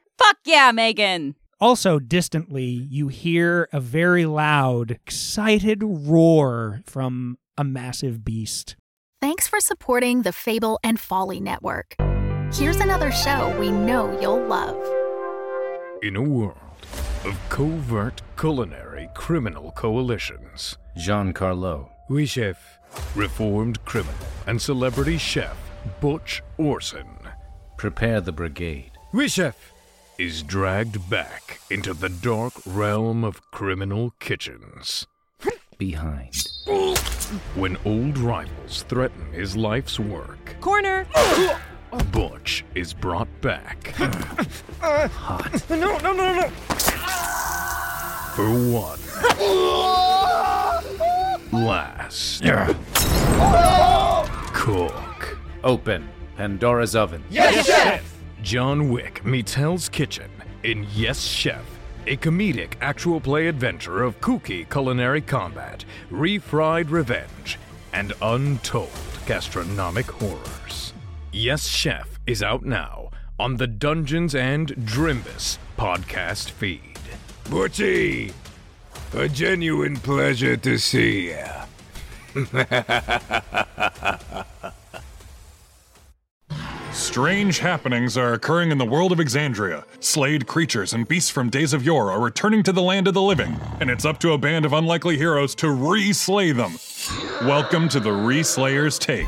[SPEAKER 6] Fuck yeah, Megan.
[SPEAKER 2] Also, distantly, you hear a very loud, excited roar from a massive beast.
[SPEAKER 7] Thanks for supporting the Fable and Folly Network. Here's another show we know you'll love.
[SPEAKER 8] In a world of covert culinary criminal coalitions,
[SPEAKER 9] Giancarlo.
[SPEAKER 8] we chef, reformed criminal, and celebrity chef Butch Orson
[SPEAKER 9] Prepare the brigade.
[SPEAKER 8] we chef is dragged back into the dark realm of criminal kitchens.
[SPEAKER 9] Behind.
[SPEAKER 8] When old rivals threaten his life's work,
[SPEAKER 6] Corner.
[SPEAKER 8] Butch is brought back.
[SPEAKER 9] Hot.
[SPEAKER 10] No, no, no, no.
[SPEAKER 8] For one. Last. Cook.
[SPEAKER 9] Open. Pandora's oven.
[SPEAKER 10] Yes, chef.
[SPEAKER 8] John Wick meets Hell's Kitchen in Yes Chef, a comedic actual play adventure of kooky culinary combat, refried revenge, and untold gastronomic horrors. Yes Chef is out now on the Dungeons and Drimbus podcast feed. Butchie, a genuine pleasure to see you.
[SPEAKER 11] Strange happenings are occurring in the world of Exandria. Slayed creatures and beasts from days of yore are returning to the land of the living, and it's up to a band of unlikely heroes to re slay them. Welcome to the Re Slayer's Take.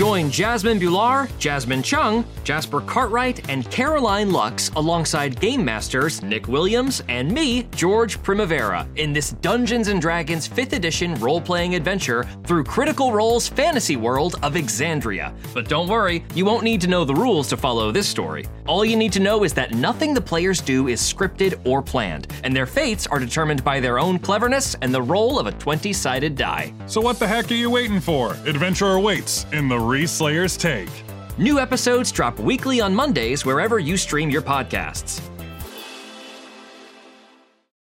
[SPEAKER 10] Join Jasmine Bhullar, Jasmine Chung, Jasper Cartwright, and Caroline Lux alongside Game Masters Nick Williams and me, George Primavera, in this Dungeons and Dragons 5th edition role playing adventure through Critical Role's fantasy world of Exandria. But don't worry, you won't need to know the rules to follow this story. All you need to know is that nothing the players do is scripted or planned, and their fates are determined by their own cleverness and the roll of a 20 sided die.
[SPEAKER 11] So, what the heck are you waiting for? Adventure awaits in the Slayer's Take.
[SPEAKER 10] New episodes drop weekly on Mondays wherever you stream your podcasts.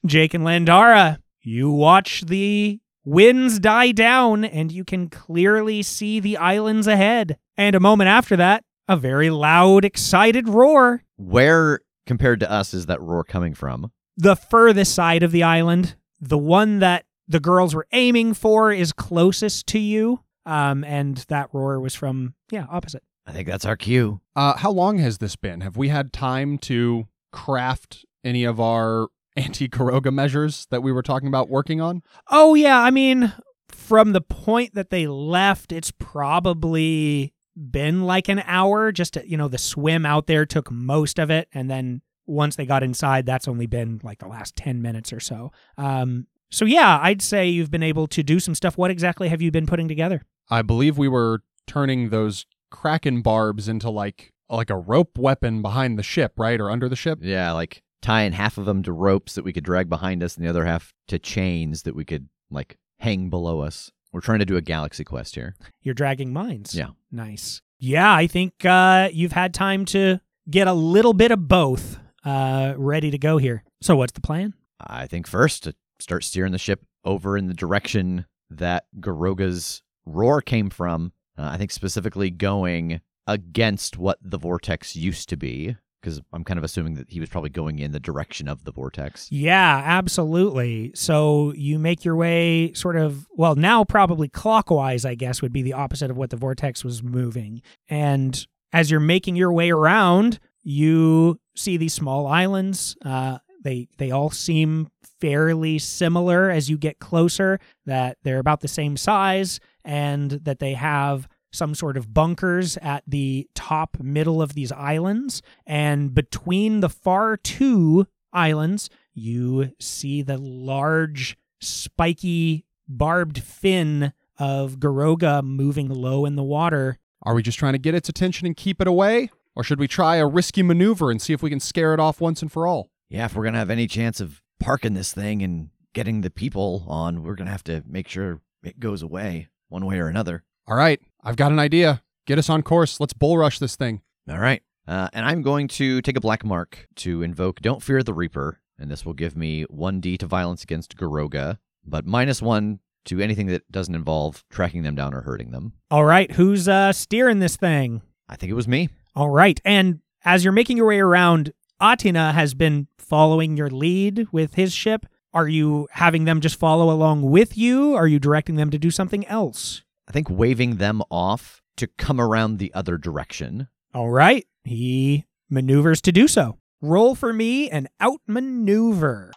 [SPEAKER 2] Jake and Landara, you watch the winds die down and you can clearly see the islands ahead. And a moment after that, a very loud, excited roar.
[SPEAKER 5] Where, compared to us, is that roar coming from?
[SPEAKER 2] The furthest side of the island, the one that the girls were aiming for, is closest to you. Um, and that roar was from, yeah, opposite.
[SPEAKER 5] I think that's our cue.
[SPEAKER 3] Uh, how long has this been? Have we had time to craft any of our anti Goroga measures that we were talking about working on?
[SPEAKER 2] Oh, yeah. I mean, from the point that they left, it's probably been like an hour. Just, to, you know, the swim out there took most of it. And then once they got inside, that's only been like the last 10 minutes or so. Um, so, yeah, I'd say you've been able to do some stuff. What exactly have you been putting together?
[SPEAKER 3] I believe we were turning those kraken barbs into like like a rope weapon behind the ship, right, or under the ship.
[SPEAKER 5] Yeah, like tying half of them to ropes that we could drag behind us, and the other half to chains that we could like hang below us. We're trying to do a galaxy quest here.
[SPEAKER 2] You're dragging mines.
[SPEAKER 5] Yeah.
[SPEAKER 2] Nice. Yeah, I think uh, you've had time to get a little bit of both uh, ready to go here. So, what's the plan?
[SPEAKER 5] I think first to start steering the ship over in the direction that Goroga's roar came from. Uh, I think specifically going against what the vortex used to be, because I'm kind of assuming that he was probably going in the direction of the vortex.
[SPEAKER 2] Yeah, absolutely. So you make your way sort of, well, now probably clockwise, I guess, would be the opposite of what the vortex was moving. And as you're making your way around, you see these small islands. Uh, they they all seem fairly similar as you get closer. That they're about the same size, and that they have some sort of bunkers at the top middle of these islands. And between the far two islands, you see the large, spiky, barbed fin of Goroga moving low in the water.
[SPEAKER 3] Are we just trying to get its attention and keep it away? Or should we try a risky maneuver and see if we can scare it off once and for all?
[SPEAKER 5] Yeah, if we're going to have any chance of parking this thing and getting the people on, we're going to have to make sure it goes away one way or another.
[SPEAKER 3] All right, I've got an idea. Get us on course. Let's bull rush this thing.
[SPEAKER 5] All right. Uh, and I'm going to take a black mark to invoke Don't Fear the Reaper, and this will give me 1d to violence against Goroga, but minus 1 to anything that doesn't involve tracking them down or hurting them.
[SPEAKER 2] All right, who's uh, steering this thing?
[SPEAKER 5] I think it was me.
[SPEAKER 2] All right, and as you're making your way around, Atina has been following your lead with his ship. Are you having them just follow along with you? Are you directing them to do something else?
[SPEAKER 5] I think waving them off to come around the other direction.
[SPEAKER 2] All right, he maneuvers to do so. Roll for me and outmaneuver.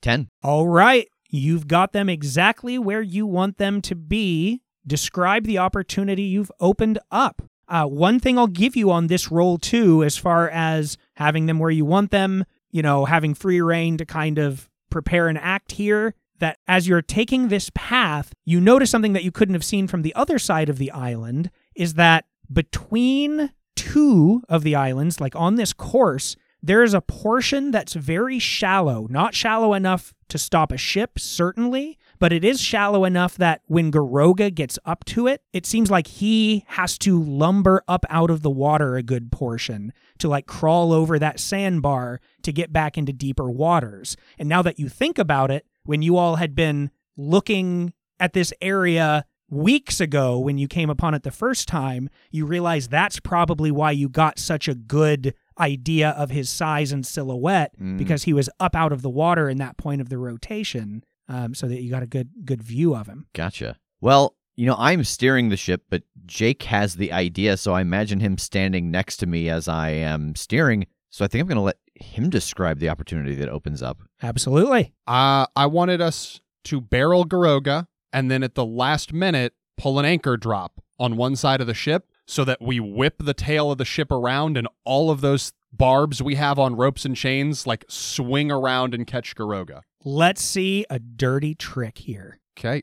[SPEAKER 5] 10.
[SPEAKER 2] All right, you've got them exactly where you want them to be. Describe the opportunity you've opened up. Uh, one thing I'll give you on this roll, too, as far as having them where you want them, you know, having free reign to kind of prepare an act here, that as you're taking this path, you notice something that you couldn't have seen from the other side of the island is that between two of the islands, like on this course, there is a portion that's very shallow, not shallow enough to stop a ship, certainly, but it is shallow enough that when Goroga gets up to it, it seems like he has to lumber up out of the water a good portion to like crawl over that sandbar to get back into deeper waters. And now that you think about it, when you all had been looking at this area weeks ago when you came upon it the first time, you realize that's probably why you got such a good idea of his size and silhouette
[SPEAKER 5] Mm.
[SPEAKER 2] because he was up out of the water in that point of the rotation, um, so that you got a good good view of him.
[SPEAKER 5] Gotcha. Well, you know, I'm steering the ship, but Jake has the idea, so I imagine him standing next to me as I am steering. So I think I'm going to let him describe the opportunity that opens up.
[SPEAKER 2] Absolutely.
[SPEAKER 3] Uh, I wanted us to barrel Goroga and then at the last minute pull an anchor drop on one side of the ship so that we whip the tail of the ship around and all of those barbs we have on ropes and chains like swing around and catch Goroga.
[SPEAKER 2] Let's see a dirty trick here.
[SPEAKER 3] Okay.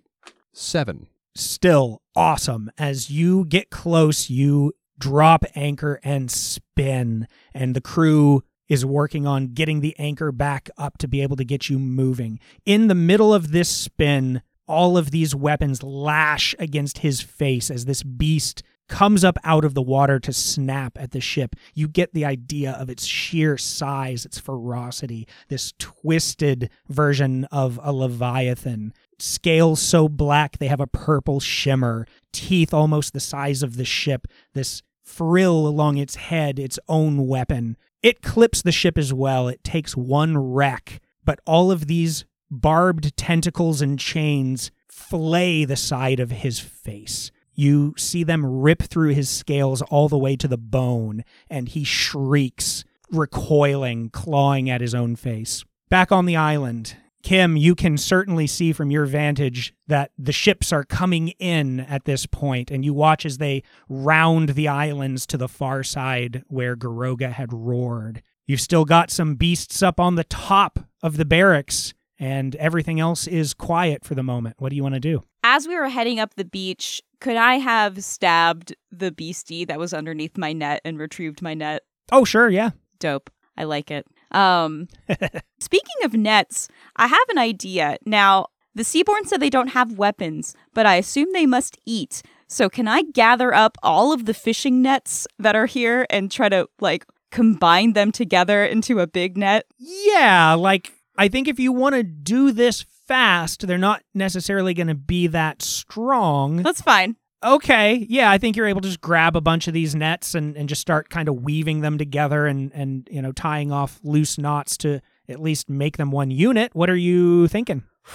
[SPEAKER 3] Seven.
[SPEAKER 2] Still awesome. As you get close, you drop anchor and spin, and the crew is working on getting the anchor back up to be able to get you moving. In the middle of this spin, all of these weapons lash against his face as this beast comes up out of the water to snap at the ship. You get the idea of its sheer size, its ferocity, this twisted version of a leviathan. Scales so black they have a purple shimmer, teeth almost the size of the ship, this frill along its head, its own weapon. It clips the ship as well. It takes one wreck, but all of these barbed tentacles and chains flay the side of his face. You see them rip through his scales all the way to the bone, and he shrieks, recoiling, clawing at his own face. Back on the island, Kim, you can certainly see from your vantage that the ships are coming in at this point, and you watch as they round the islands to the far side where Goroga had roared. You've still got some beasts up on the top of the barracks, and everything else is quiet for the moment. What do you want to do?
[SPEAKER 6] As we were heading up the beach, could I have stabbed the beastie that was underneath my net and retrieved my net?
[SPEAKER 2] Oh, sure, yeah.
[SPEAKER 6] Dope. I like it. Um, speaking of nets, I have an idea. Now, the Seaborn said they don't have weapons, but I assume they must eat. So, can I gather up all of the fishing nets that are here and try to, like, combine them together into a big net?
[SPEAKER 2] Yeah, like I think if you want to do this fast, they're not necessarily going to be that strong.
[SPEAKER 6] That's fine.
[SPEAKER 2] Okay, yeah, I think you're able to just grab a bunch of these nets and, and just start kind of weaving them together and, and you know tying off loose knots to at least make them one unit. What are you thinking?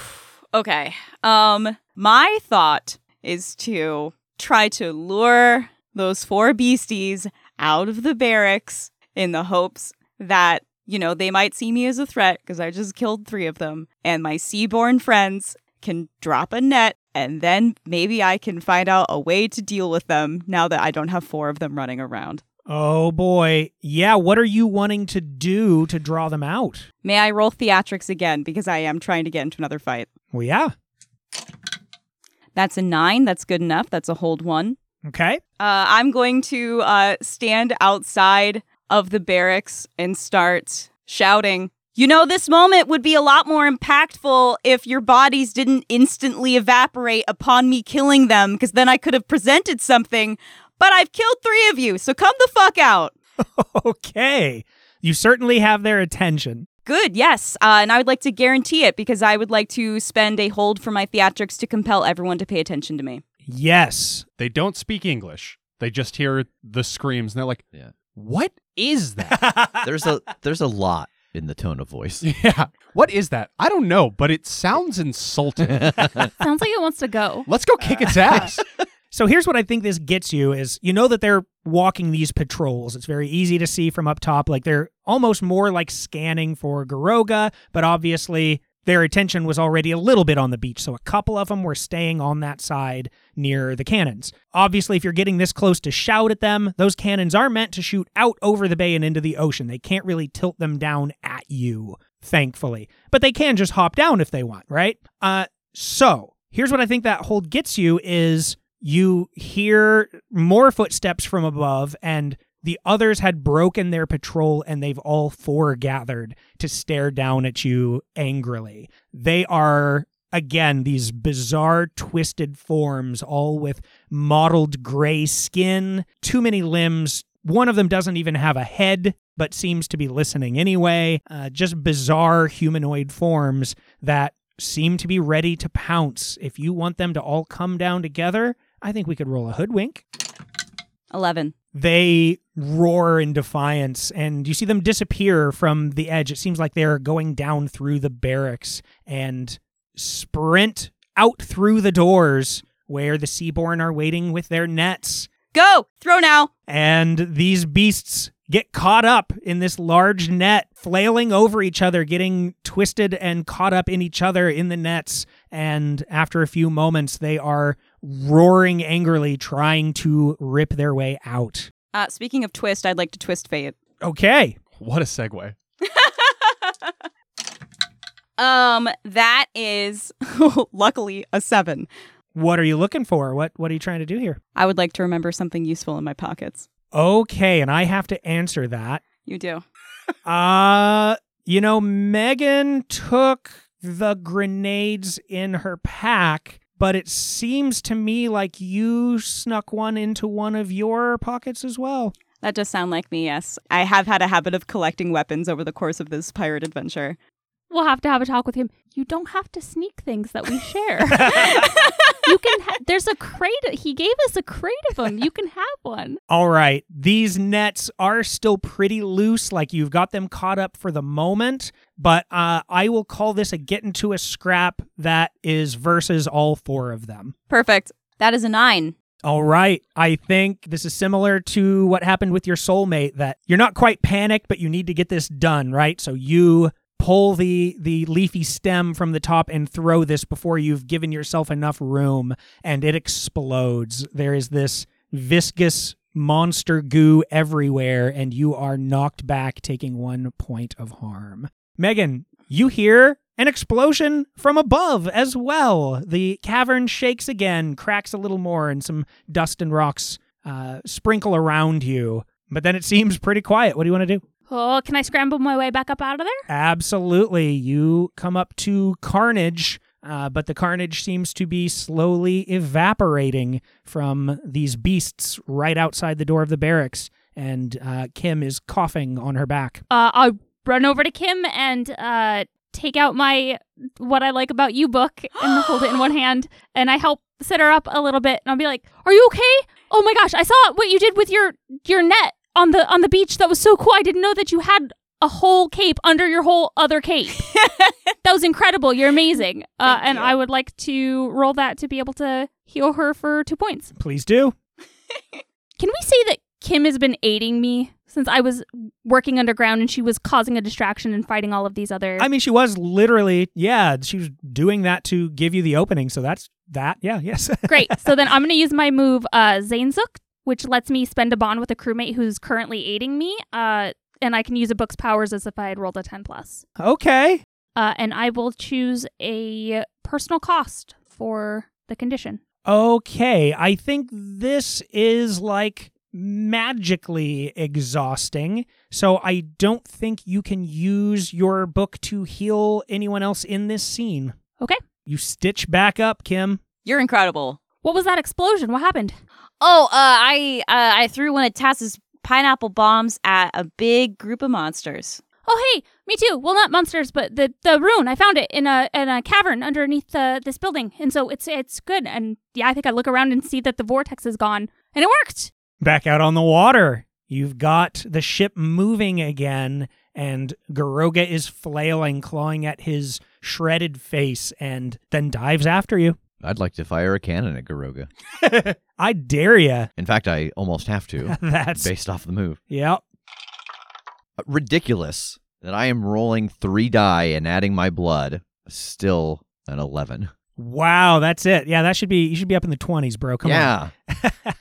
[SPEAKER 6] Okay. Um, my thought is to try to lure those four beasties out of the barracks in the hopes that, you know, they might see me as a threat because I just killed three of them, and my seaborn friends can drop a net, and then maybe I can find out a way to deal with them now that I don't have four of them running around.
[SPEAKER 2] Oh boy, yeah. What are you wanting to do to draw them out?
[SPEAKER 6] May I roll theatrics again because I am trying to get into another fight?
[SPEAKER 2] Well, yeah.
[SPEAKER 6] That's a nine. That's good enough. That's a hold one.
[SPEAKER 2] Okay.
[SPEAKER 6] Uh, I'm going to uh, stand outside of the barracks and start shouting. You know, this moment would be a lot more impactful if your bodies didn't instantly evaporate upon me killing them, because then I could have presented something. But I've killed three of you, so come the fuck out.
[SPEAKER 2] okay. You certainly have their attention.
[SPEAKER 6] Good, yes. Uh, and I would like to guarantee it because I would like to spend a hold for my theatrics to compel everyone to pay attention to me.
[SPEAKER 2] Yes.
[SPEAKER 3] They don't speak English. They just hear the screams and they're like,
[SPEAKER 5] Yeah.
[SPEAKER 3] "What is that?"
[SPEAKER 5] There's a there's a lot in the tone of voice.
[SPEAKER 3] yeah. What is that? I don't know, but it sounds insulting.
[SPEAKER 4] Sounds like it wants to go.
[SPEAKER 3] Let's go kick its ass.
[SPEAKER 2] So here's what I think this gets you is you know that they're walking these patrols. It's very easy to see from up top. Like they're almost more like scanning for Goroga, but obviously their attention was already a little bit on the beach. So a couple of them were staying on that side near the cannons. Obviously, if you're getting this close to shout at them, those cannons are meant to shoot out over the bay and into the ocean. They can't really tilt them down at you, thankfully. But they can just hop down if they want, right? Uh so here's what I think that hold gets you is you hear more footsteps from above and The others had broken their patrol and they've all four gathered to stare down at you angrily. They are, again, these bizarre, twisted forms, all with mottled gray skin, too many limbs. One of them doesn't even have a head, but seems to be listening anyway. Uh, just bizarre humanoid forms that seem to be ready to pounce. If you want them to all come down together, I think we could roll a hoodwink.
[SPEAKER 6] 11.
[SPEAKER 2] They roar in defiance, and you see them disappear from the edge. It seems like they're going down through the barracks and sprint out through the doors where the Seaborn are waiting with their nets.
[SPEAKER 6] Go! Throw now!
[SPEAKER 2] And these beasts get caught up in this large net, flailing over each other, getting twisted and caught up in each other in the nets. And after a few moments, they are roaring angrily, trying to rip their way out.
[SPEAKER 6] Uh, speaking of twist, I'd like to twist fate.
[SPEAKER 2] Okay.
[SPEAKER 3] What a segue.
[SPEAKER 6] Um, that is luckily a seven.
[SPEAKER 2] What are you looking for? What what are you trying to do here?
[SPEAKER 6] I would like to remember something useful in my pockets.
[SPEAKER 2] Okay, and I have to answer that.
[SPEAKER 6] You do.
[SPEAKER 2] Uh, you know, Megan took the grenades in her pack, but it seems to me like you snuck one into one of your pockets as well.
[SPEAKER 6] That does sound like me, yes. I have had a habit of collecting weapons over the course of this pirate adventure.
[SPEAKER 4] We'll have to have a talk with him. You don't have to sneak things that we share. you can. Ha- there's a crate. He gave us a crate of them. You can have one.
[SPEAKER 2] All right. These nets are still pretty loose, like you've got them caught up for the moment, but uh, I will call this a get into a scrap that is versus all four of them.
[SPEAKER 6] Perfect. That is a nine.
[SPEAKER 2] All right. I think this is similar to what happened with your soulmate that you're not quite panicked, but you need to get this done, right? So you pull the the leafy stem from the top and throw this before you've given yourself enough room and it explodes. There is this viscous monster goo everywhere and you are knocked back taking 1 point of harm. Megan, you hear an explosion from above as well. The cavern shakes again, cracks a little more, and some dust and rocks uh, sprinkle around you. But then it seems pretty quiet. What do you want to do?
[SPEAKER 4] Oh, can I scramble my way back up out of there?
[SPEAKER 2] Absolutely. You come up to Carnage, uh, but the Carnage seems to be slowly evaporating from these beasts right outside the door of the barracks. And uh, Kim is coughing on her back.
[SPEAKER 4] Uh, I run over to Kim and uh, take out my "What I Like About You" book and hold it in one hand, and I help set her up a little bit, and I'll be like, "Are you okay? Oh my gosh, I saw what you did with your your net on the on the beach. That was so cool. I didn't know that you had a whole cape under your whole other cape. that was incredible. You're amazing. Uh, and
[SPEAKER 6] you.
[SPEAKER 4] I would like to roll that to be able to heal her for two points.
[SPEAKER 2] Please do.
[SPEAKER 4] Can we say that Kim has been aiding me since I was working underground and she was causing a distraction and fighting all of these other.
[SPEAKER 2] I mean, she was literally, yeah, she was doing that to give you the opening. So that's that. Yeah, yes.
[SPEAKER 4] Great. So then I'm going to use my move, uh, Zainzuk, which lets me spend a bond with a crewmate who's currently aiding me. Uh, and I can use a book's powers as if I had rolled a 10 plus.
[SPEAKER 2] okay.
[SPEAKER 4] Uh, and I will choose a personal cost for the condition.
[SPEAKER 2] Okay. I think this is like magically exhausting. So I don't think you can use your book to heal anyone else in this scene.
[SPEAKER 4] Okay.
[SPEAKER 2] You stitch back up, Kim.
[SPEAKER 6] You're incredible.
[SPEAKER 4] What was that explosion? What happened?
[SPEAKER 6] Oh, uh, I uh, I threw one of Tass's pineapple bombs at a big group of monsters.
[SPEAKER 4] Oh, hey, me too. Well, not monsters, but the the rune. I found it in a in a cavern underneath the this building, and so it's it's good. And yeah, I think I look around and see that the vortex is gone, and it worked.
[SPEAKER 2] Back out on the water. You've got the ship moving again, and Goroga is flailing, clawing at his shredded face, and then dives after you.
[SPEAKER 5] I'd like to fire a cannon at Goroga.
[SPEAKER 2] I dare you.
[SPEAKER 5] In fact, I almost have to,
[SPEAKER 2] That's
[SPEAKER 5] based off the move.
[SPEAKER 2] yep.
[SPEAKER 5] Uh, Ridiculous that I am rolling three die and adding my blood. Still an 11.
[SPEAKER 2] Wow, that's it. Yeah, that should be you should be up in the twenties, bro. Come
[SPEAKER 5] yeah.
[SPEAKER 2] on. Yeah.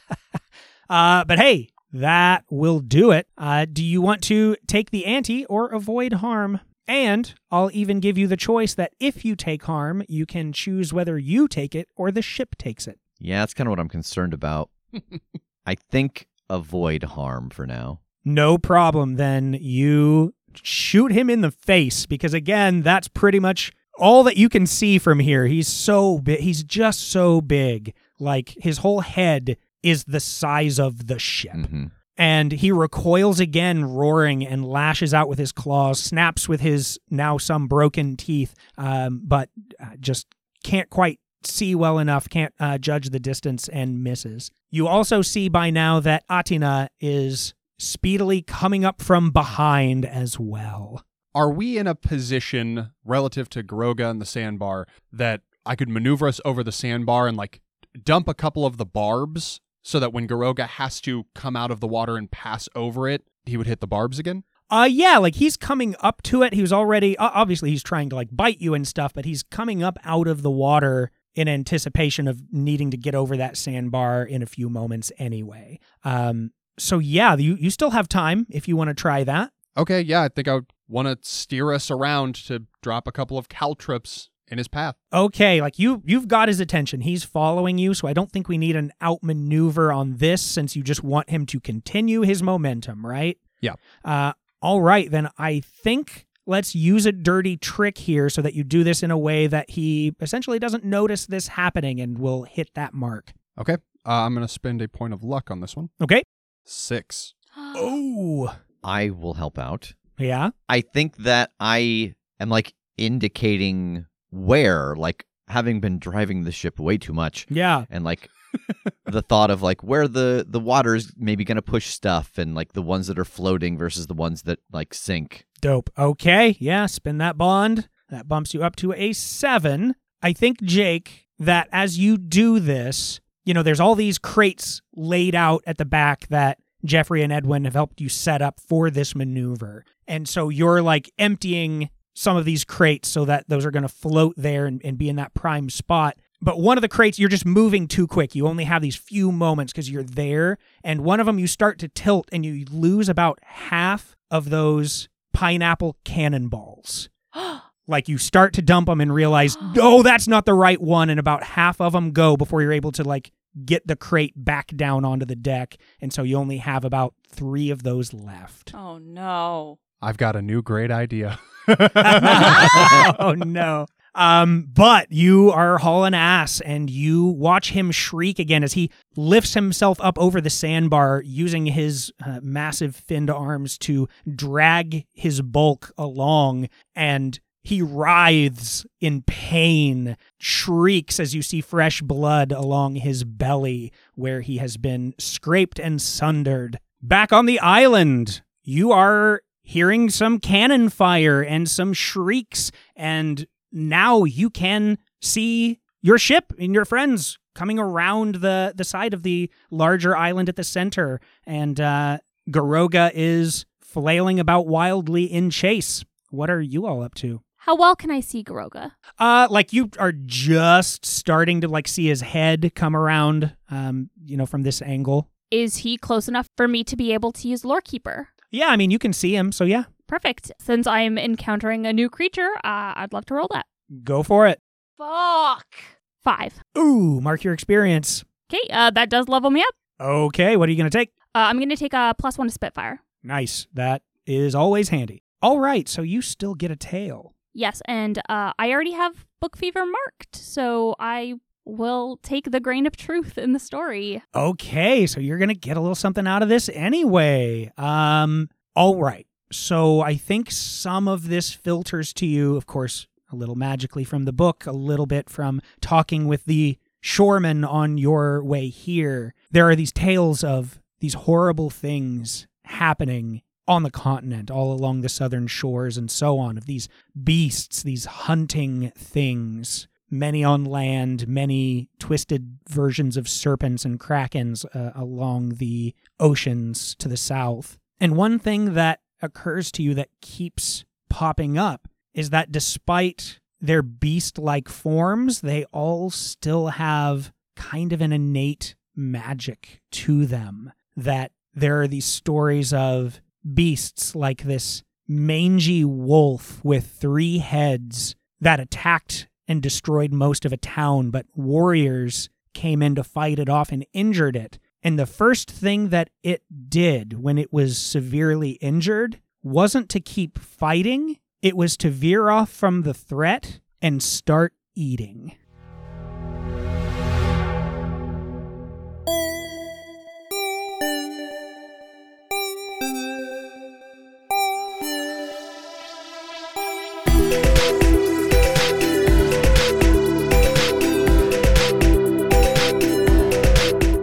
[SPEAKER 2] uh, but hey, that will do it. Uh, do you want to take the ante or avoid harm? And I'll even give you the choice that if you take harm, you can choose whether you take it or the ship takes it.
[SPEAKER 5] Yeah, that's kind of what I'm concerned about. I think avoid harm for now.
[SPEAKER 2] No problem. Then you shoot him in the face because again, that's pretty much all that you can see from here. He's so big. He's just so big. Like his whole head is the size of the ship.
[SPEAKER 5] Mhm.
[SPEAKER 2] And he recoils again, roaring, and lashes out with his claws, snaps with his now some broken teeth, um, but uh, just can't quite see well enough, can't uh, judge the distance, and misses. You also see by now that Atina is speedily coming up from behind as well.
[SPEAKER 3] Are we in a position relative to Goroga and the sandbar that I could maneuver us over the sandbar and like dump a couple of the barbs so that when Goroga has to come out of the water and pass over it, he would hit the barbs again?
[SPEAKER 2] Uh yeah, like he's coming up to it. He was already o- obviously he's trying to like bite you and stuff, but he's coming up out of the water in anticipation of needing to get over that sandbar in a few moments anyway. Um so yeah, you you still have time if you want to try that.
[SPEAKER 3] Okay, yeah, I think I would want to steer us around to drop a couple of caltrops in his path.
[SPEAKER 2] Okay, like you you've got his attention. He's following you, so I don't think we need an outmaneuver on this since you just want him to continue his momentum, right?
[SPEAKER 3] Yeah.
[SPEAKER 2] Uh all right, then I think let's use a dirty trick here so that you do this in a way that he essentially doesn't notice this happening and will hit that mark.
[SPEAKER 3] Okay, uh, I'm going to spend a point of luck on this one.
[SPEAKER 2] Okay?
[SPEAKER 3] Six.
[SPEAKER 2] Oh.
[SPEAKER 5] I will help out.
[SPEAKER 2] Yeah.
[SPEAKER 5] I think that I am like indicating where, like having been driving the ship way too much,
[SPEAKER 2] Yeah.
[SPEAKER 5] and like the thought of like where the the water is maybe going to push stuff, and like the ones that are floating versus the ones that like sink.
[SPEAKER 2] Dope. Okay. Yeah, spin that bond. That bumps you up to a seven. I think, Jake, that as you do this, you know, there's all these crates laid out at the back that Jeffrey and Edwin have helped you set up for this maneuver. And so you're like emptying some of these crates so that those are going to float there and, and be in that prime spot. But one of the crates, you're just moving too quick. You only have these few moments because you're there. And one of them, you start to tilt and you lose about half of those pineapple cannonballs. like you start to dump them and realize, oh, that's not the right one. And about half of them go before you're able to like get the crate back down onto the deck. And so you only have about three of those left.
[SPEAKER 6] Oh no.
[SPEAKER 3] I've got a new great idea.
[SPEAKER 2] oh no. Um, but you are hauling ass and you watch him shriek again as he lifts himself up over the sandbar using his uh, massive finned arms to drag his bulk along and he writhes in pain, shrieks as you see fresh blood along his belly where he has been scraped and sundered. Back on the island, you are hearing some cannon fire and some shrieks, and now you can see your ship and your friends coming around the, the side of the larger island at the center. And uh, Goroga is flailing about wildly in chase. What are you all up to?
[SPEAKER 4] How well can I see Goroga?
[SPEAKER 2] Uh, like you are just starting to like see his head come around, um, you know, from this angle.
[SPEAKER 4] Is he close enough for me to be able to use Lorekeeper?
[SPEAKER 2] Yeah, I mean, you can see him, so yeah,
[SPEAKER 4] Perfect. Since I'm encountering a new creature, uh, I'd love to roll that.
[SPEAKER 2] go for it.
[SPEAKER 4] Fuck. Five.
[SPEAKER 2] Ooh, mark your experience.
[SPEAKER 4] Okay, uh, that does level me up.
[SPEAKER 2] Okay, what are you going to take?
[SPEAKER 4] Uh, I'm going to take a plus one to Spitfire.
[SPEAKER 2] Nice. That is always handy. All right, so you still get a tail.
[SPEAKER 4] Yes, and uh, I already have Book Fever marked, so I will take the grain of truth in the story.
[SPEAKER 2] Okay, so you're going to get a little something out of this anyway. Um all right. So I think some of this filters to you, of course, a little magically from the book, a little bit from talking with the shoreman on your way here. There are these tales of these horrible things happening on the continent, all along the southern shores and so on, of these beasts, these hunting things, many on land, many twisted versions of serpents and krakens uh, along the oceans to the south. And one thing that occurs to you that keeps popping up is that despite their beast like forms, they all still have kind of an innate magic to them. That there are these stories of beasts like this mangy wolf with three heads that attacked and destroyed most of a town, but warriors came in to fight it off and injured it. And the first thing that it did when it was severely injured wasn't to keep fighting, it was to veer off from the threat and start eating.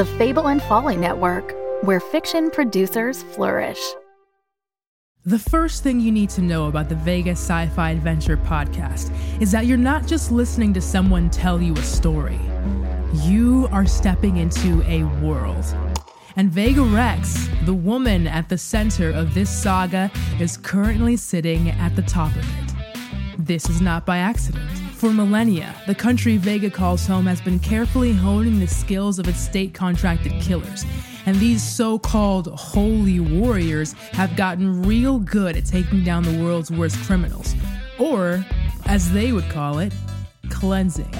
[SPEAKER 7] The Fable and Folly Network, where fiction producers flourish.
[SPEAKER 12] The first thing you need to know about the Vegas Sci Fi Adventure podcast is that you're not just listening to someone tell you a story, you are stepping into a world. And Vega Rex, the woman at the center of this saga, is currently sitting at the top of it. This is not by accident. For millennia, the country Vega calls home has been carefully honing the skills of its state contracted killers. And these so called holy warriors have gotten real good at taking down the world's worst criminals. Or, as they would call it, cleansing.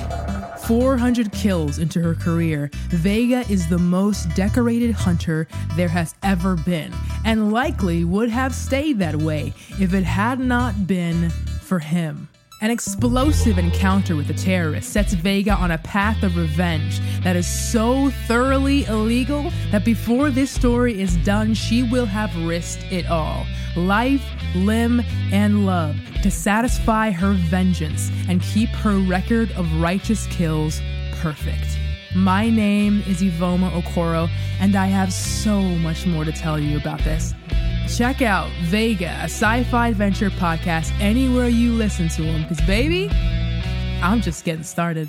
[SPEAKER 12] 400 kills into her career, Vega is the most decorated hunter there has ever been, and likely would have stayed that way if it had not been for him. An explosive encounter with a terrorist sets Vega on a path of revenge that is so thoroughly illegal that before this story is done, she will have risked it all life, limb, and love to satisfy her vengeance and keep her record of righteous kills perfect. My name is Ivoma Okoro, and I have so much more to tell you about this. Check out Vega, a sci fi adventure podcast, anywhere you listen to them, because, baby, I'm just getting started.